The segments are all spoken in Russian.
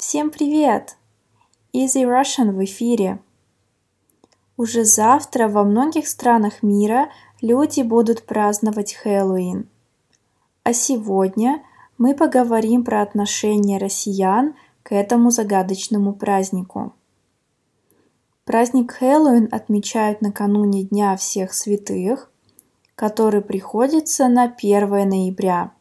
Всем привет! Easy Russian в эфире. Уже завтра во многих странах мира люди будут праздновать Хэллоуин. А сегодня мы поговорим про отношение россиян к этому загадочному празднику. Праздник Хэллоуин отмечают накануне Дня всех святых, который приходится на 1 ноября –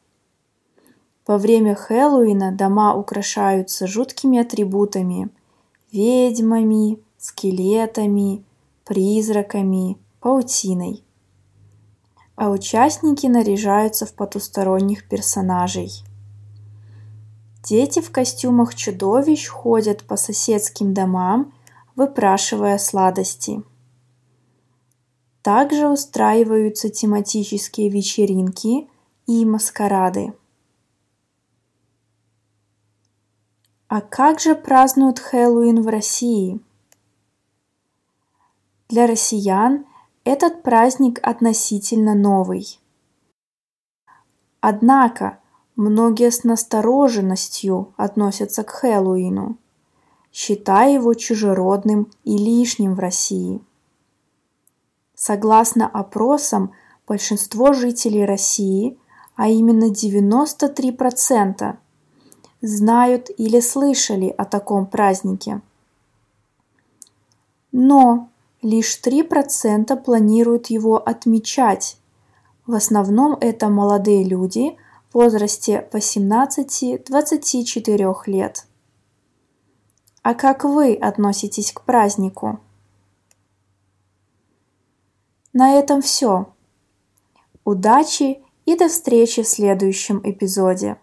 во время Хэллоуина дома украшаются жуткими атрибутами – ведьмами, скелетами, призраками, паутиной. А участники наряжаются в потусторонних персонажей. Дети в костюмах чудовищ ходят по соседским домам, выпрашивая сладости. Также устраиваются тематические вечеринки и маскарады. А как же празднуют Хэллоуин в России? Для россиян этот праздник относительно новый. Однако многие с настороженностью относятся к Хэллоуину, считая его чужеродным и лишним в России. Согласно опросам, большинство жителей России, а именно 93%, знают или слышали о таком празднике. Но лишь 3% планируют его отмечать. В основном это молодые люди в возрасте 18-24 лет. А как вы относитесь к празднику? На этом все. Удачи и до встречи в следующем эпизоде.